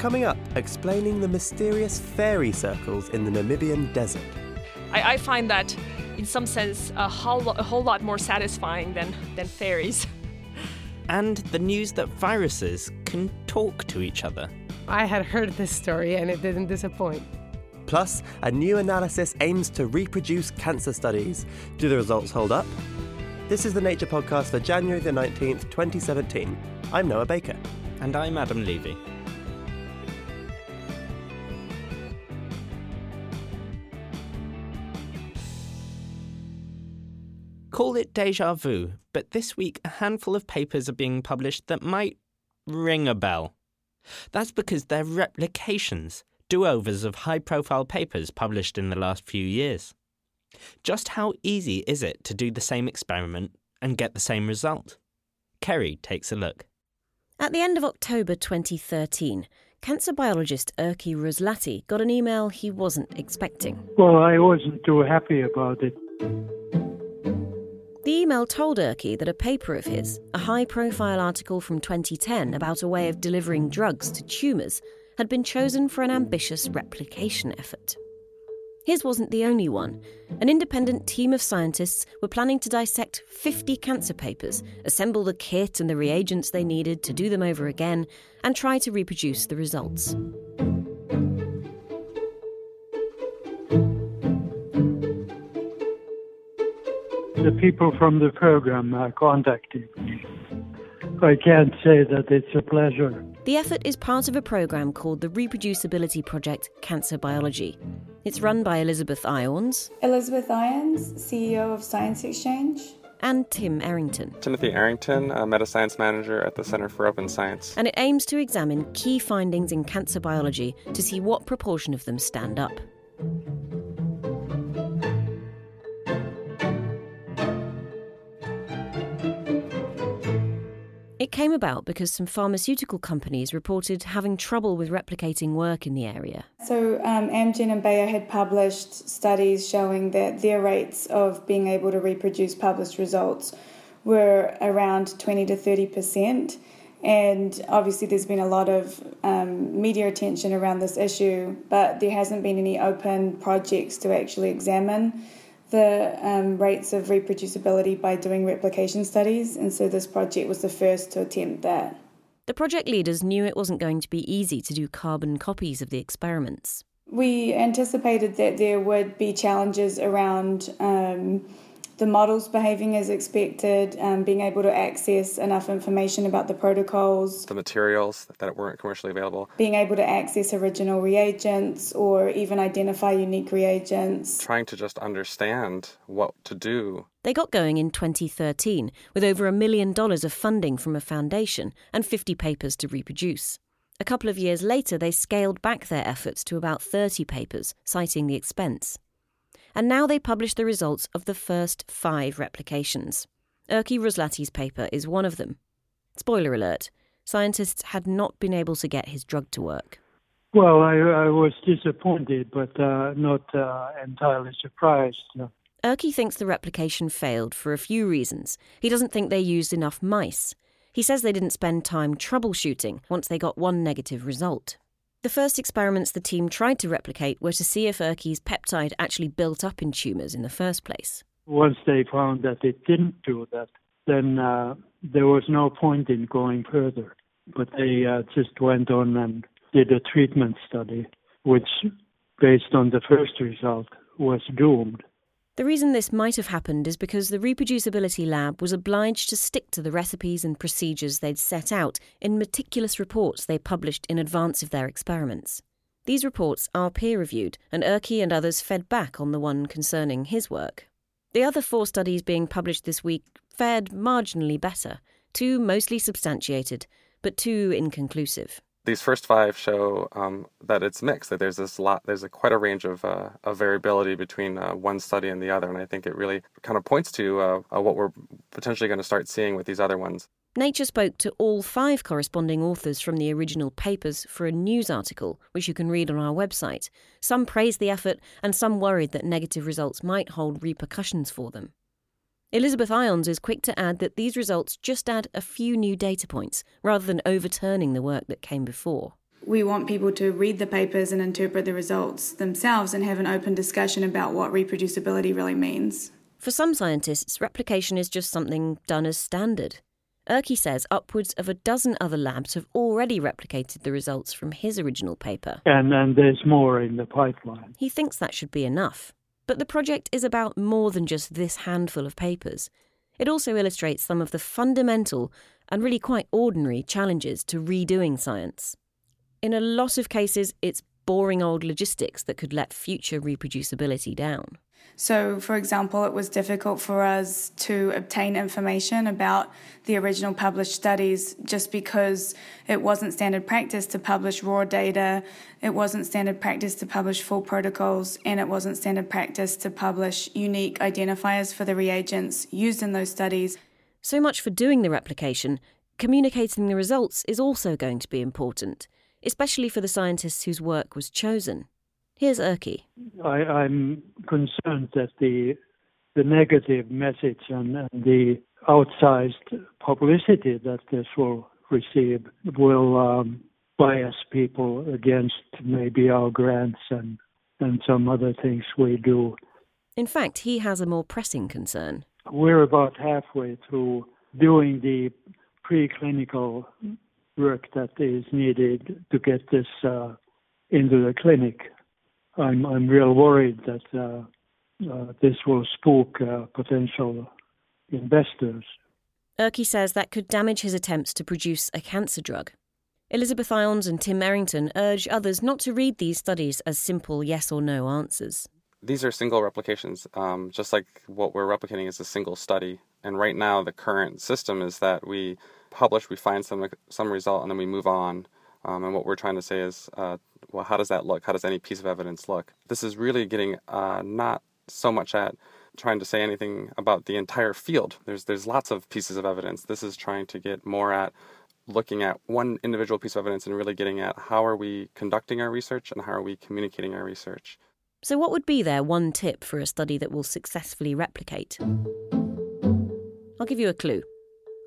Coming up, explaining the mysterious fairy circles in the Namibian desert. I, I find that, in some sense, a whole, a whole lot more satisfying than, than fairies. And the news that viruses can talk to each other. I had heard this story and it didn't disappoint. Plus, a new analysis aims to reproduce cancer studies. Do the results hold up? This is the Nature Podcast for January the 19th, 2017. I'm Noah Baker. And I'm Adam Levy. Call it deja vu, but this week a handful of papers are being published that might ring a bell. That's because they're replications, do overs of high profile papers published in the last few years. Just how easy is it to do the same experiment and get the same result? Kerry takes a look. At the end of October 2013, cancer biologist Erkki Ruoslahti got an email he wasn't expecting. Well, I wasn't too happy about it. Email told Erkki that a paper of his, a high profile article from 2010 about a way of delivering drugs to tumours, had been chosen for an ambitious replication effort. His wasn't the only one. An independent team of scientists were planning to dissect 50 cancer papers, assemble the kit and the reagents they needed to do them over again, and try to reproduce the results. The people from the program are contacting me. I can't say that it's a pleasure. The effort is part of a program called the Reproducibility Project Cancer Biology. It's run by Elizabeth Iorns Elizabeth Iorns, CEO of Science Exchange. and Tim Errington. Timothy Errington, a meta-science manager at the Center for Open Science. And it aims to examine key findings in cancer biology to see what proportion of them stand up. It came about because some pharmaceutical companies reported having trouble with replicating work in the area. So um, Amgen and Bayer had published studies showing that their rates of being able to reproduce published results were around 20 to 30 percent. And obviously, there's been a lot of um, media attention around this issue, but there hasn't been any open projects to actually examine the um, rates of reproducibility by doing replication studies. And so, this project was the first to attempt that. The project leaders knew it wasn't going to be easy to do carbon copies of the experiments. We anticipated that there would be challenges around um, the models behaving as expected, um, being able to access enough information about the protocols, The materials that weren't commercially available. being able to access original reagents or even identify unique reagents. Trying to just understand what to do. They got going in 2013 with over a million dollars of funding from a foundation and 50 papers to reproduce. A couple of years later, they scaled back their efforts to about 30 papers, citing the expense. And now they publish the results of the first five replications. Erkki Ruoslahti's paper is one of them. Spoiler alert scientists had not been able to get his drug to work. Well, I, I was disappointed, but uh, not uh, entirely surprised. Uh, Erkki thinks the replication failed for a few reasons. He doesn't think they used enough mice. He says they didn't spend time troubleshooting once they got one negative result. The first experiments the team tried to replicate were to see if Erkki's peptide actually built up in tumours in the first place. Once they found that it didn't do that, then uh, there was no point in going further. But they uh, just went on and did a treatment study, which, based on the first result, was doomed. The reason this might have happened is because the reproducibility lab was obliged to stick to the recipes and procedures they'd set out in meticulous reports they published in advance of their experiments. These reports are peer reviewed, and Erkki and others fed back on the one concerning his work. The other four studies being published this week fared marginally better, two mostly substantiated, but two inconclusive. These first five show um, that it's mixed. That there's this lot, there's a, quite a range of, uh, of variability between uh, one study and the other, and I think it really kind of points to uh, uh what we're potentially going to start seeing with these other ones. Nature spoke to all five corresponding authors from the original papers for a news article, which you can read on our website. Some praised the effort, and some worried that negative results might hold repercussions for them. Elizabeth Iorns is quick to add that these results just add a few new data points rather than overturning the work that came before. We want people to read the papers and interpret the results themselves and have an open discussion about what reproducibility really means. For some scientists, replication is just something done as standard. Erkki says upwards of a dozen other labs have already replicated the results from his original paper. And, and there's more in the pipeline. He thinks that should be enough. But the project is about more than just this handful of papers. It also illustrates some of the fundamental and really quite ordinary challenges to redoing science. In a lot of cases, it's boring old logistics that could let future reproducibility down. So, for example, it was difficult for us to obtain information about the original published studies just because it wasn't standard practice to publish raw data, it wasn't standard practice to publish full protocols, and it wasn't standard practice to publish unique identifiers for the reagents used in those studies. So much for doing the replication. Communicating the results is also going to be important, especially for the scientists whose work was chosen. Here's Erkki. I, am concerned that the the negative message and, and, the outsized publicity that this will receive will um, bias people against maybe our grants and and some other things we do. In fact, he has a more pressing concern. We're about halfway through doing the preclinical work that is needed to get this uh, into the clinic. I'm I'm real worried that uh, uh, this will spook uh, potential investors. Erkki says that could damage his attempts to produce a cancer drug. Elizabeth Iorns and Tim Errington urge others not to read these studies as simple yes or no answers. These are single replications, um, just like what we're replicating is a single study. And right now, the current system is that we publish, we find some some result, and then we move on. Um, and what we're trying to say is, uh, well, how does that look? How does any piece of evidence look? This is really getting uh, not so much at trying to say anything about the entire field. There's there's lots of pieces of evidence. This is trying to get more at looking at one individual piece of evidence and really getting at how are we conducting our research and how are we communicating our research. So, what would be their one tip for a study that will successfully replicate? I'll give you a clue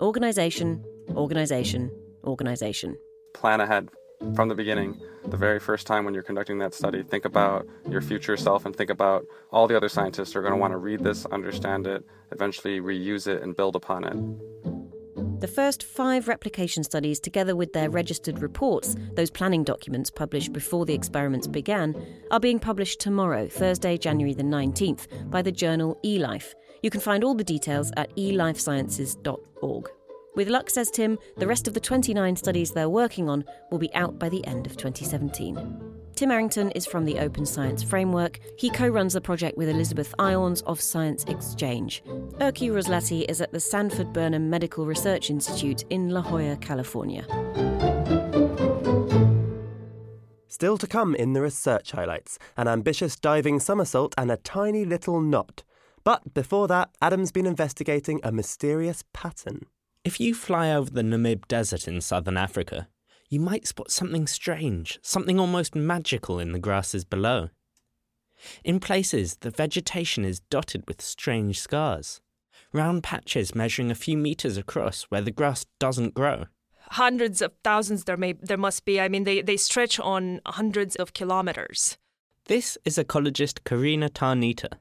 organisation, organisation, organisation plan ahead from the beginning, the very first time when you're conducting that study. Think about your future self and think about all the other scientists are going to want to read this, understand it, eventually reuse it, and build upon it. The first five replication studies, together with their registered reports, those planning documents published before the experiments began, are being published tomorrow, Thursday, January the 19th, by the journal eLife. You can find all the details at elifesciences.org. With luck, says Tim, the rest of the 29 studies they're working on will be out by the end of 2017. Tim Errington is from the Open Science Framework. He co runs the project with Elizabeth Iorns of Science Exchange. Erkki Ruoslahti is at the Sanford Burnham Medical Research Institute in La Jolla, California. Still to come in the research highlights an ambitious diving somersault and a tiny little knot. But before that, Adam's been investigating a mysterious pattern. If you fly over the Namib Desert in southern Africa, you might spot something strange, something almost magical in the grasses below. In places, the vegetation is dotted with strange scars, round patches measuring a few meters across where the grass doesn't grow. Hundreds of thousands there may there must be. I mean they, they stretch on hundreds of kilometers. This is ecologist Corina Tarnita.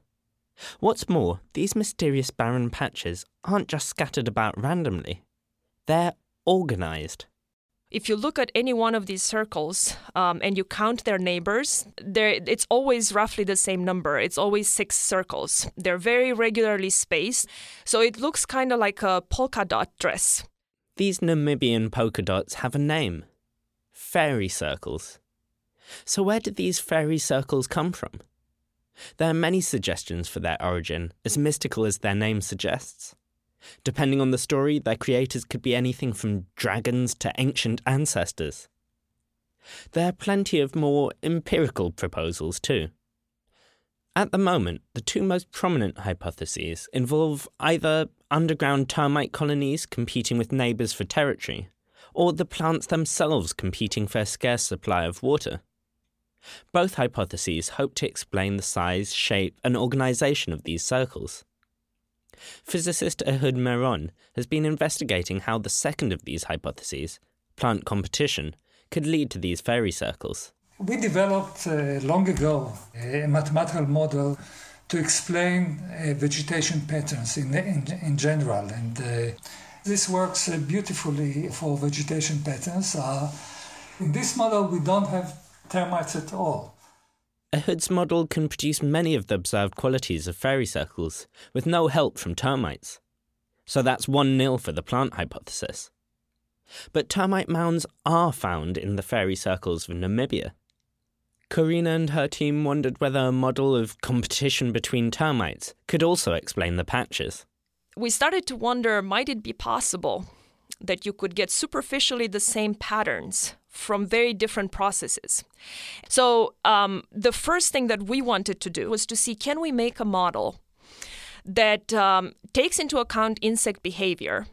What's more, these mysterious barren patches aren't just scattered about randomly, they're organised. If you look at any one of these circles um, and you count their neighbors, it's always roughly the same number. It's always six circles. They're very regularly spaced, so it looks kind of like a polka dot dress. These Namibian polka dots have a name fairy circles. So, where did these fairy circles come from? There are many suggestions for their origin, as mystical as their name suggests. Depending on the story, their creators could be anything from dragons to ancient ancestors. There are plenty of more empirical proposals, too. At the moment, the two most prominent hypotheses involve either underground termite colonies competing with neighbours for territory, or the plants themselves competing for a scarce supply of water. Both hypotheses hope to explain the size, shape, and organisation of these circles. Physicist Ehud Meron has been investigating how the second of these hypotheses, plant competition, could lead to these fairy circles. We developed uh, long ago a mathematical model to explain uh, vegetation patterns in, in, in general, and uh, this works uh, beautifully for vegetation patterns. Uh, in this model, we don't have termites at all. Ehud's model can produce many of the observed qualities of fairy circles with no help from termites. So that's 1 0 for the plant hypothesis. But termite mounds are found in the fairy circles of Namibia. Corina and her team wondered whether a model of competition between termites could also explain the patches. We started to wonder might it be possible that you could get superficially the same patterns from very different processes. So, um, the first thing that we wanted to do was to see can we make a model that um, takes into account insect behavior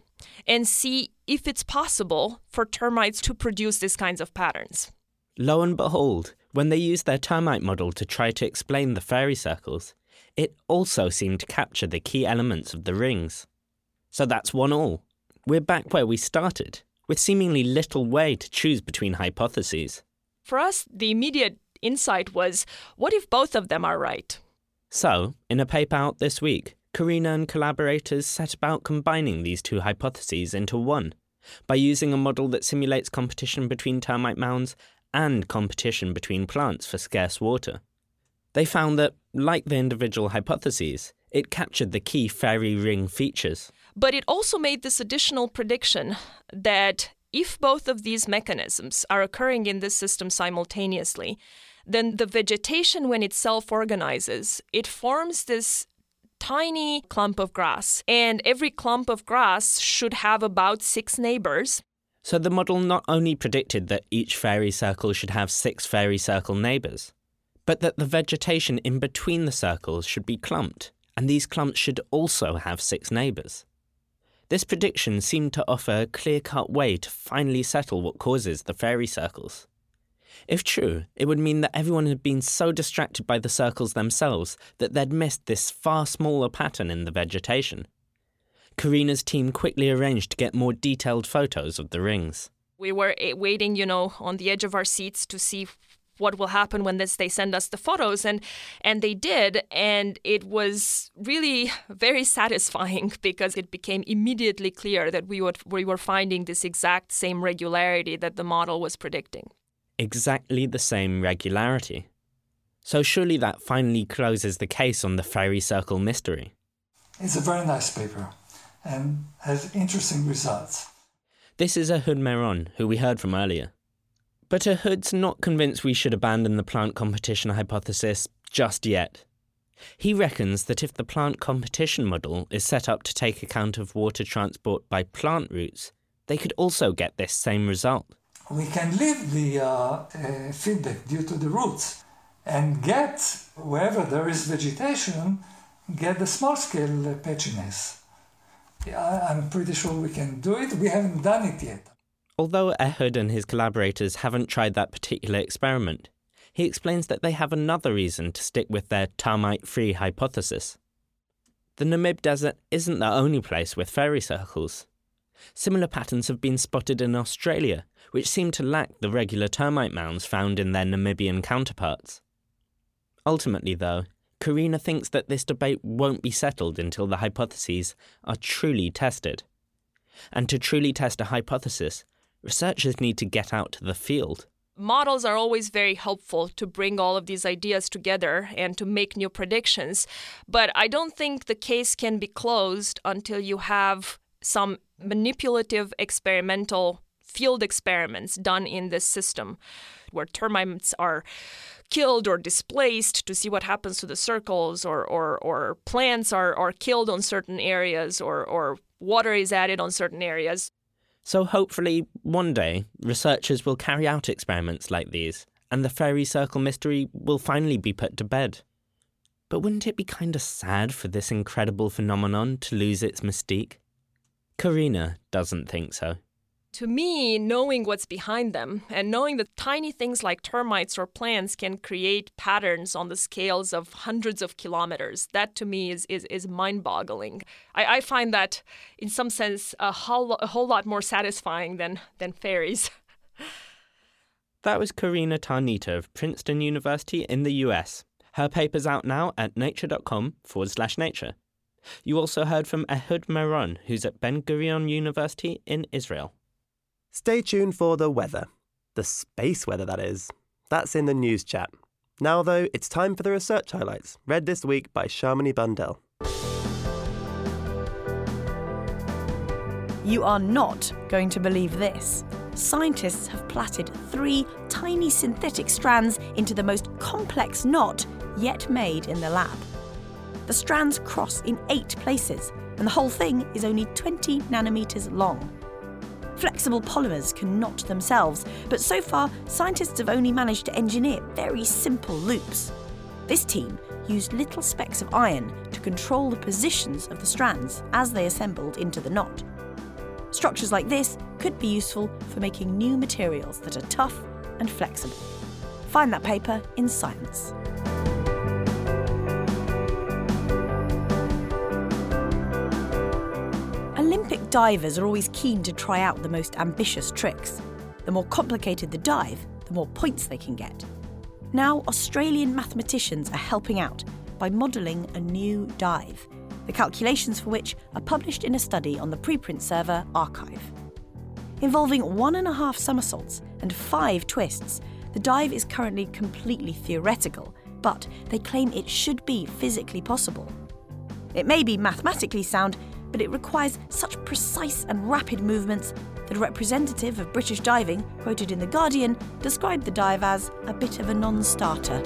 and see if it's possible for termites to produce these kinds of patterns. Lo and behold, when they used their termite model to try to explain the fairy circles, it also seemed to capture the key elements of the rings. So that's one all. We're back where we started with seemingly little way to choose between hypotheses. For us, the immediate insight was what if both of them are right? So, in a paper out this week, Corina and collaborators set about combining these two hypotheses into one by using a model that simulates competition between termite mounds and competition between plants for scarce water. They found that, like the individual hypotheses, it captured the key fairy ring features. But it also made this additional prediction that if both of these mechanisms are occurring in this system simultaneously, then the vegetation, when it self organizes, it forms this tiny clump of grass. And every clump of grass should have about six neighbors. So the model not only predicted that each fairy circle should have six fairy circle neighbors, but that the vegetation in between the circles should be clumped, and these clumps should also have six neighbors. This prediction seemed to offer a clear cut way to finally settle what causes the fairy circles. If true, it would mean that everyone had been so distracted by the circles themselves that they'd missed this far smaller pattern in the vegetation. Corina's team quickly arranged to get more detailed photos of the rings. We were eh, waiting, you know, on the edge of our seats to see what will happen when this, they send us the photos and and they did and it was really very satisfying because it became immediately clear that we would we were finding this exact same regularity that the model was predicting. Exactly the same regularity. So surely that finally closes the case on the fairy circle mystery. It's a very nice paper and has interesting results. This is Ehud Meron, who we heard from earlier. But Ehud's not convinced we should abandon the plant competition hypothesis just yet. He reckons that if the plant competition model is set up to take account of water transport by plant roots, they could also get this same result. We can leave the uh, uh, feedback due to the roots and get, wherever there is vegetation, get the small scale patchiness. I'm pretty sure we can do it. We haven't done it yet. Although Ehud and his collaborators haven't tried that particular experiment, he explains that they have another reason to stick with their termite free hypothesis. The Namib Desert isn't the only place with fairy circles. Similar patterns have been spotted in Australia, which seem to lack the regular termite mounds found in their Namibian counterparts. Ultimately, though, Corina thinks that this debate won't be settled until the hypotheses are truly tested. And to truly test a hypothesis, researchers need to get out to the field. Models are always very helpful to bring all of these ideas together and to make new predictions. But I don't think the case can be closed until you have some manipulative experimental field experiments done in this system where termites are killed or displaced to see what happens to the circles or, or, or plants are, are killed on certain areas or, or water is added on certain areas. So hopefully, one day, researchers will carry out experiments like these, and the fairy circle mystery will finally be put to bed. But wouldn't it be kind of sad for this incredible phenomenon to lose its mystique? Corina doesn't think so to me, knowing what's behind them and knowing that tiny things like termites or plants can create patterns on the scales of hundreds of kilometers, that to me is, is, is mind boggling. I, I, find that, in some sense, a whole, a whole lot more satisfying than, than fairies. that was Corina Tarnita of Princeton University in the US. Her paper's out now at nature.com forward slash nature. You also heard from Ehud Meron, who's at Ben Gurion University in Israel. Stay tuned for the weather. The space weather, that is. That's in the news chat. Now, though, it's time for the research highlights, read this week by Shamini Bundell. You are not going to believe this. Scientists have plaited three tiny synthetic strands into the most complex knot yet made in the lab. The strands cross in eight places, and the whole thing is only 20 nanometers long. Flexible polymers can knot themselves, but so far, scientists have only managed to engineer very simple loops. This team used little specks of iron to control the positions of the strands as they assembled into the knot. Structures like this could be useful for making new materials that are tough and flexible. Find that paper in Science. Divers are always keen to try out the most ambitious tricks. The more complicated the dive, the more points they can get. Now, Australian mathematicians are helping out by modelling a new dive, the calculations for which are published in a study on the preprint server arXiv. Involving one and a half somersaults and five twists, the dive is currently completely theoretical, but they claim it should be physically possible. It may be mathematically sound, but it requires such precise and rapid movements that a representative of British diving, quoted in The Guardian, described the dive as a bit of a non starter.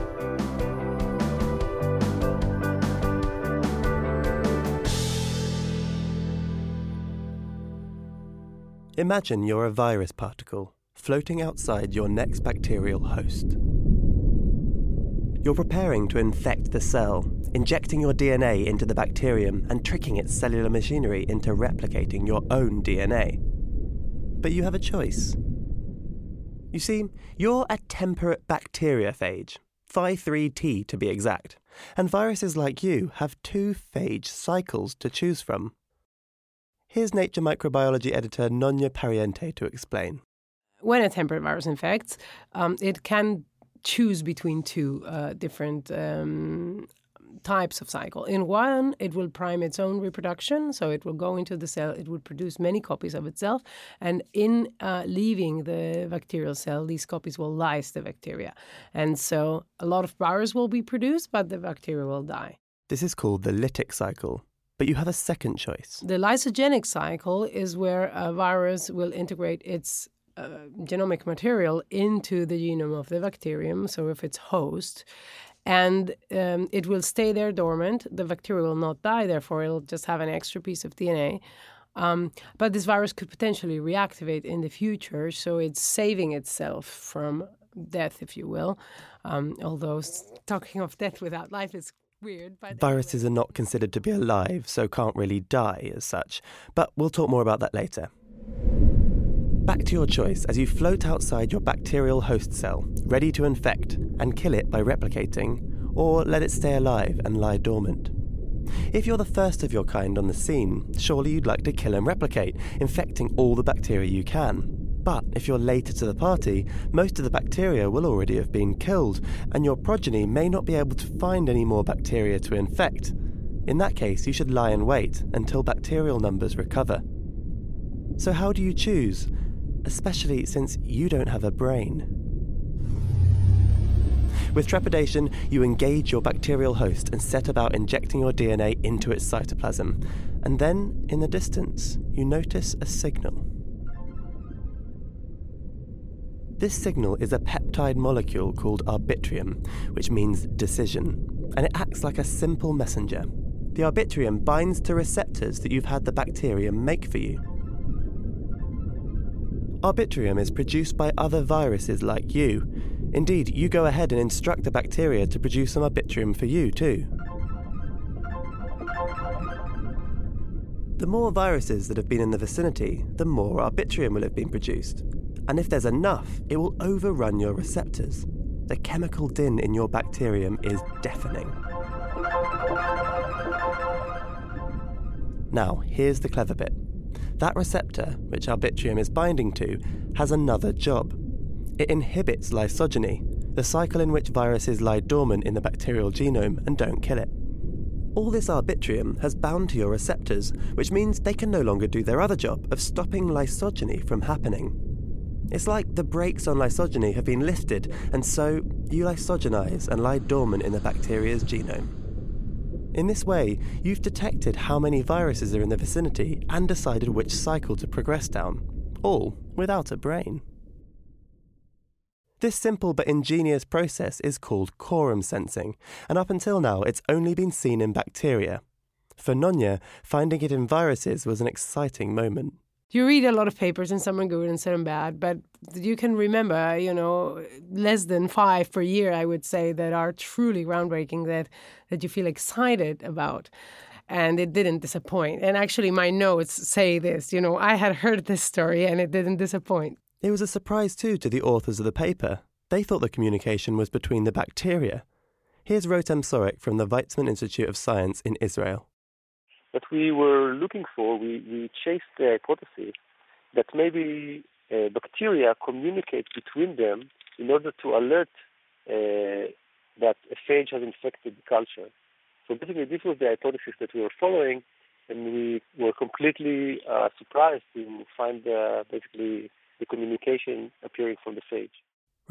Imagine you're a virus particle floating outside your next bacterial host. You're preparing to infect the cell, injecting your DNA into the bacterium and tricking its cellular machinery into replicating your own DNA. But you have a choice. You see, you're a temperate bacteriophage, Phi3T to be exact, and viruses like you have two phage cycles to choose from. Here's Nature microbiology editor Nonia Pariente to explain. When a temperate virus infects, um, it can choose between two uh, different um, types of cycle. In one, it will prime its own reproduction, so it will go into the cell, it will produce many copies of itself, and in uh, leaving the bacterial cell, these copies will lyse the bacteria. And so a lot of virus will be produced, but the bacteria will die. This is called the lytic cycle. But you have a second choice. The lysogenic cycle is where a virus will integrate its uh, genomic material into the genome of the bacterium, so if its host, and um, it will stay there dormant. The bacteria will not die, therefore, it'll just have an extra piece of DNA. Um, but this virus could potentially reactivate in the future, so it's saving itself from death, if you will. Um, although talking of death without life is weird. But Viruses are not considered to be alive, so can't really die as such. But we'll talk more about that later. Back to your choice as you float outside your bacterial host cell, ready to infect and kill it by replicating, or let it stay alive and lie dormant. If you're the first of your kind on the scene, surely you'd like to kill and replicate, infecting all the bacteria you can. But if you're later to the party, most of the bacteria will already have been killed, and your progeny may not be able to find any more bacteria to infect. In that case, you should lie in wait until bacterial numbers recover. So, how do you choose? Especially since you don't have a brain. With trepidation, you engage your bacterial host and set about injecting your DNA into its cytoplasm. And then, in the distance, you notice a signal. This signal is a peptide molecule called arbitrium, which means decision, and it acts like a simple messenger. The arbitrium binds to receptors that you've had the bacterium make for you. Arbitrium is produced by other viruses like you. Indeed, you go ahead and instruct the bacteria to produce some arbitrium for you, too. The more viruses that have been in the vicinity, the more arbitrium will have been produced. And if there's enough, it will overrun your receptors. The chemical din in your bacterium is deafening. Now, here's the clever bit. That receptor, which arbitrium is binding to, has another job. It inhibits lysogeny, the cycle in which viruses lie dormant in the bacterial genome and don't kill it. All this arbitrium has bound to your receptors, which means they can no longer do their other job of stopping lysogeny from happening. It's like the brakes on lysogeny have been lifted, and so you lysogenize and lie dormant in the bacteria's genome. In this way, you've detected how many viruses are in the vicinity and decided which cycle to progress down, all without a brain. This simple but ingenious process is called quorum sensing, and up until now it's only been seen in bacteria. For Nonia, finding it in viruses was an exciting moment. You read a lot of papers, and some are good and some are bad, but you can remember, you know, less than five per year, I would say, that are truly groundbreaking that, that you feel excited about and it didn't disappoint. And actually, my notes say this you know, I had heard this story and it didn't disappoint. It was a surprise, too, to the authors of the paper. They thought the communication was between the bacteria. Here's Rotem Sorek from the Weizmann Institute of Science in Israel. What we were looking for, we, we chased the hypothesis that maybe uh, bacteria communicate between them in order to alert uh, that a phage has infected the culture. So basically, this was the hypothesis that we were following, and we were completely uh, surprised to find uh, basically the communication appearing from the phage.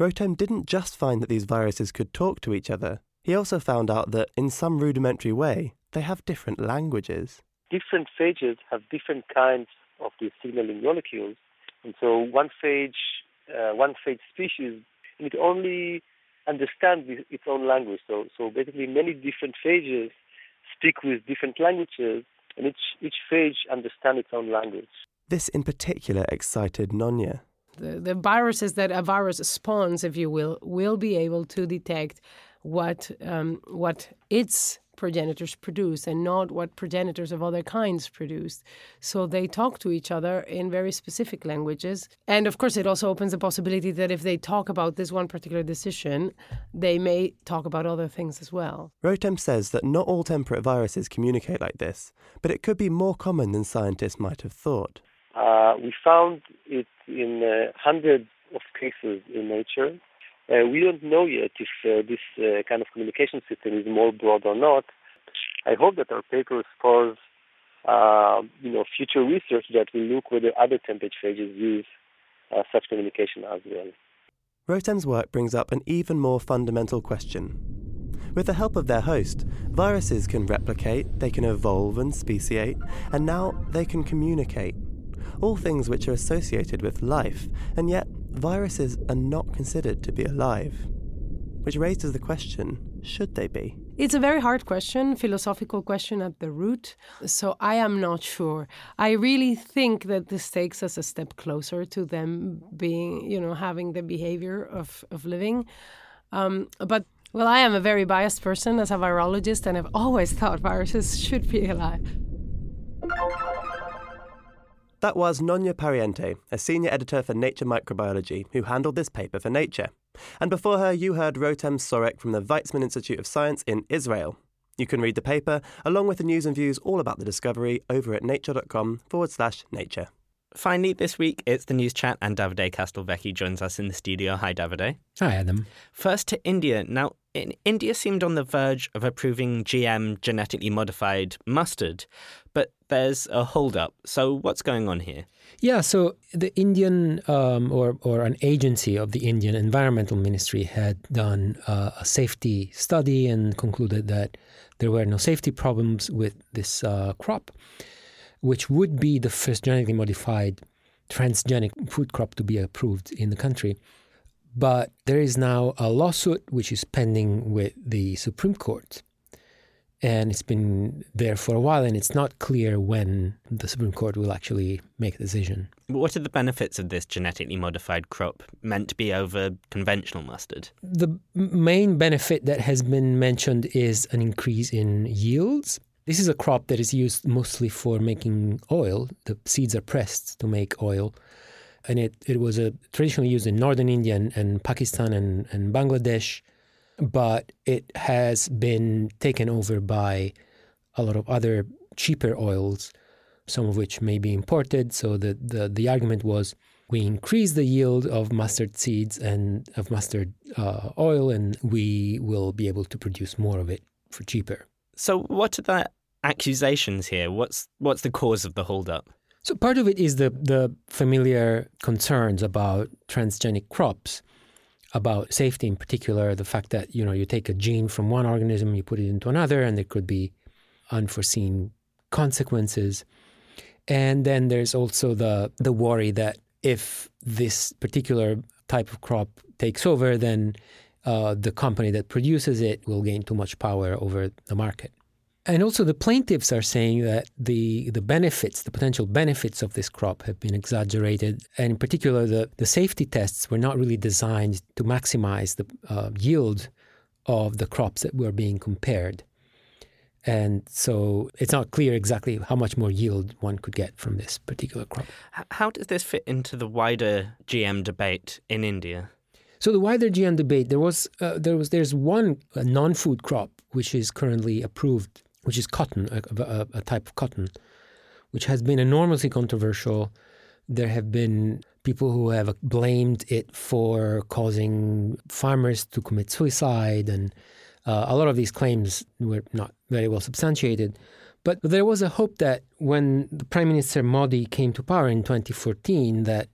Rotem didn't just find that these viruses could talk to each other. He also found out that, in some rudimentary way, they have different languages. Different phages have different kinds of the signaling molecules, and so one phage, uh, one phage species, it only understands its own language. So, so basically, many different phages speak with different languages, and each each phage understands its own language. This, in particular, excited Nonia. The, the viruses that a virus spawns, if you will, will be able to detect what um, what its progenitors produce and not what progenitors of other kinds produce. So they talk to each other in very specific languages. And of course, it also opens the possibility that if they talk about this one particular decision, they may talk about other things as well. Rotem says that not all temperate viruses communicate like this, but it could be more common than scientists might have thought. Uh, we found it in uh, hundreds of cases in nature. Uh, we don't know yet if uh, this uh, kind of communication system is more broad or not. I hope that our paper spurs, uh, you know, future research that will look whether other temperate phages use such communication as well. Rotem's work brings up an even more fundamental question. With the help of their host, viruses can replicate, they can evolve and speciate, and now they can communicate all things which are associated with life, and yet viruses are not considered to be alive. Which raises the question should they be? It's a very hard question, philosophical question at the root. So I am not sure. I really think that this takes us a step closer to them being, you know, having the behavior of, of living. Um, but well, I am a very biased person as a virologist, and I've always thought viruses should be alive. That was Nonia Pariente, a senior editor for Nature Microbiology, who handled this paper for Nature. And before her, you heard Rotem Sorek from the Weizmann Institute of Science in Israel. You can read the paper, along with the news and views all about the discovery, over at nature.com forward slash nature. Finally, this week it's the news chat, and Davide Castelvecchi joins us in the studio. Hi, Davide. Hi, Adam. First to India. Now, in, India seemed on the verge of approving GM genetically modified mustard, but there's a holdup. So, what's going on here? Yeah, so the Indian um, or or an agency of the Indian Environmental Ministry had done uh, a safety study and concluded that there were no safety problems with this uh, crop which would be the first genetically modified transgenic food crop to be approved in the country. But there is now a lawsuit which is pending with the Supreme Court. And it's been there for a while, and it's not clear when the Supreme Court will actually make a decision. What are the benefits of this genetically modified crop meant to be over conventional mustard? The main benefit that has been mentioned is an increase in yields this is a crop that is used mostly for making oil. The seeds are pressed to make oil. And it, it was a, traditionally used in northern India and, and Pakistan and, and Bangladesh, but it has been taken over by a lot of other cheaper oils, some of which may be imported. So the, the, the argument was we increase the yield of mustard seeds and of mustard uh, oil, and we will be able to produce more of it for cheaper. So, what are the accusations here? What's what's the cause of the holdup? So, part of it is the the familiar concerns about transgenic crops, about safety in particular. The fact that you know you take a gene from one organism, you put it into another, and there could be unforeseen consequences. And then there's also the the worry that if this particular type of crop takes over, then uh, the company that produces it will gain too much power over the market. And also, the plaintiffs are saying that the, the benefits, the potential benefits of this crop have been exaggerated. And in particular, the, the safety tests were not really designed to maximize the uh, yield of the crops that were being compared. And so it's not clear exactly how much more yield one could get from this particular crop. How does this fit into the wider GM debate in India? So the wider GM debate, there was uh, there was there's one non-food crop which is currently approved, which is cotton, a, a, a type of cotton, which has been enormously controversial. There have been people who have blamed it for causing farmers to commit suicide, and uh, a lot of these claims were not very well substantiated. But there was a hope that when Prime Minister Modi came to power in 2014, that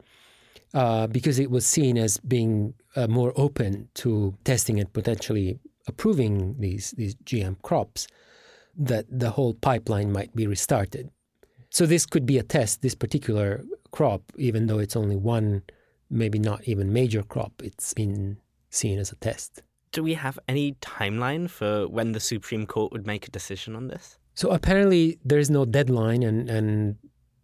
uh, because it was seen as being uh, more open to testing and potentially approving these these GM crops, that the whole pipeline might be restarted. So this could be a test. This particular crop, even though it's only one, maybe not even major crop, it's been seen as a test. Do we have any timeline for when the Supreme Court would make a decision on this? So apparently there is no deadline, and and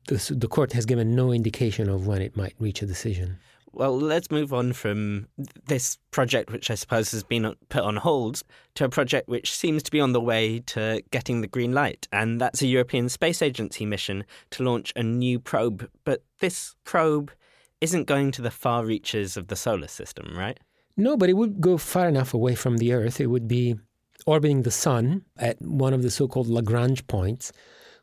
the, the court has given no indication of when it might reach a decision. Well, let's move on from this project, which I suppose has been put on hold, to a project which seems to be on the way to getting the green light. And that's a European Space Agency mission to launch a new probe. But this probe isn't going to the far reaches of the solar system, right? No, but it would go far enough away from the Earth. It would be orbiting the sun at one of the so called Lagrange points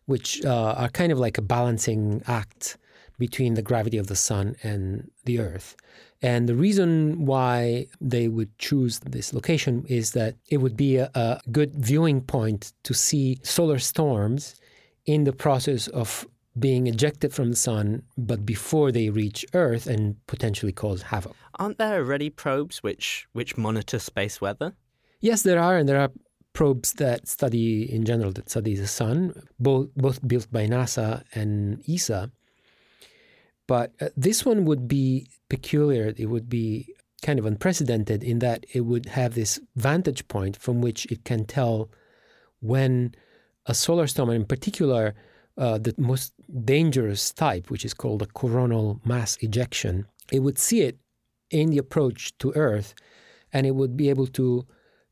which uh, are kind of like a balancing act between the gravity of the sun and the earth. And the reason why they would choose this location is that it would be a, a good viewing point to see solar storms in the process of being ejected from the sun, but before they reach Earth and potentially cause havoc. Aren't there already probes which which monitor space weather? Yes, there are, and there are probes that study, in general, that study the sun, both, both built by NASA and ESA. But uh, this one would be peculiar. It would be kind of unprecedented in that it would have this vantage point from which it can tell when a solar storm, and in particular, uh, the most dangerous type, which is called a coronal mass ejection, it would see it in the approach to Earth, and it would be able to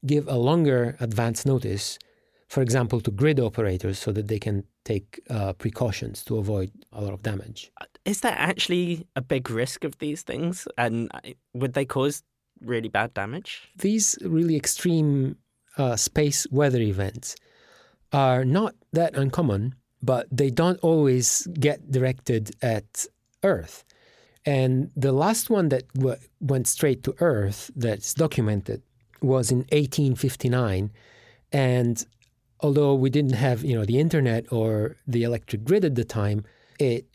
give a longer advance notice, for example, to grid operators so that they can take uh, precautions to avoid a lot of damage. Is there actually a big risk of these things? And uh, would they cause really bad damage? These really extreme uh, space weather events are not that uncommon, but they don't always get directed at Earth. And the last one that w- went straight to Earth that's documented was in 1859. And although we didn't have, you know, the internet or the electric grid at the time, it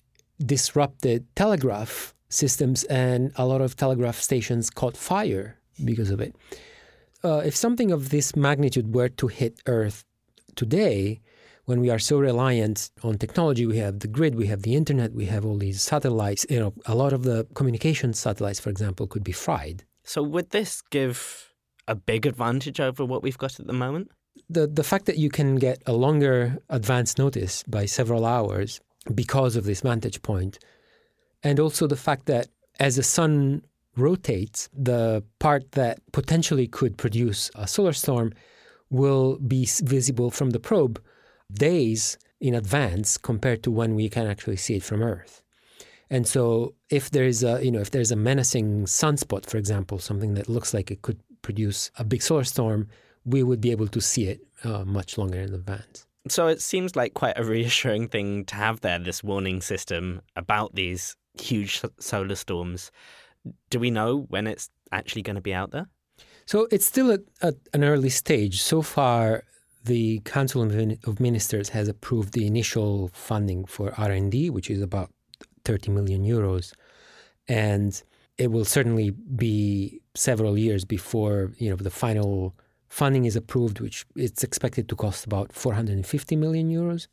disrupted telegraph systems and a lot of telegraph stations caught fire because of it. Uh, if something of this magnitude were to hit Earth today, when we are so reliant on technology, we have the grid, we have the internet, we have all these satellites. You know, a lot of the communication satellites, for example, could be fried. So would this give a big advantage over what we've got at the moment? The the fact that you can get a longer advance notice by several hours because of this vantage point, and also the fact that as the sun rotates, the part that potentially could produce a solar storm will be visible from the probe days in advance compared to when we can actually see it from Earth. And so if there is a you know if there's a menacing sunspot, for example, something that looks like it could produce a big solar storm, we would be able to see it uh, much longer in advance. So it seems like quite a reassuring thing to have there, this warning system about these huge solar storms. Do we know when it's actually going to be out there? So it's still at, at an early stage. So far, the Council of Ministers has approved the initial funding for R&D, which is about 30 million euros, and it will certainly be several years before you know the final funding is approved, which it's expected to cost about 450 million euros.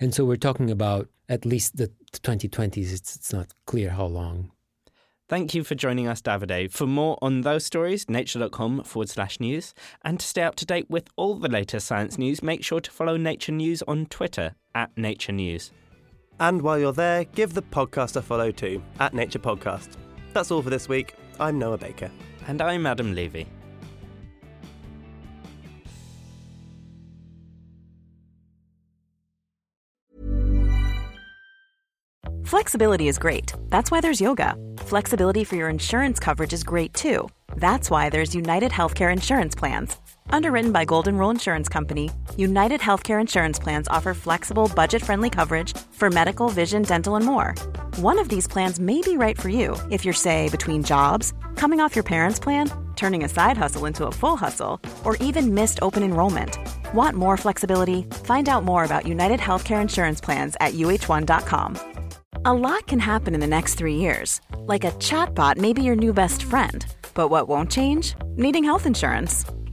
And so we're talking about at least the 2020s. It's, it's not clear how long. Thank you for joining us, Davide. For more on those stories, nature.com forward slash news. And to stay up to date with all the latest science news, make sure to follow Nature News on Twitter at Nature News. And while you're there, give the podcast a follow too, at Nature Podcast. That's all for this week. I'm Noah Baker. And I'm Adam Levy. Flexibility is great. That's why there's yoga. Flexibility for your insurance coverage is great too. That's why there's United Healthcare Insurance Plans. Underwritten by Golden Rule Insurance Company, United Healthcare Insurance Plans offer flexible, budget friendly coverage for medical, vision, dental, and more. One of these plans may be right for you if you're, say, between jobs, coming off your parents' plan, turning a side hustle into a full hustle, or even missed open enrollment. Want more flexibility? Find out more about United Healthcare Insurance Plans at uh1.com. A lot can happen in the next three years. Like a chatbot may be your new best friend. But what won't change? Needing health insurance.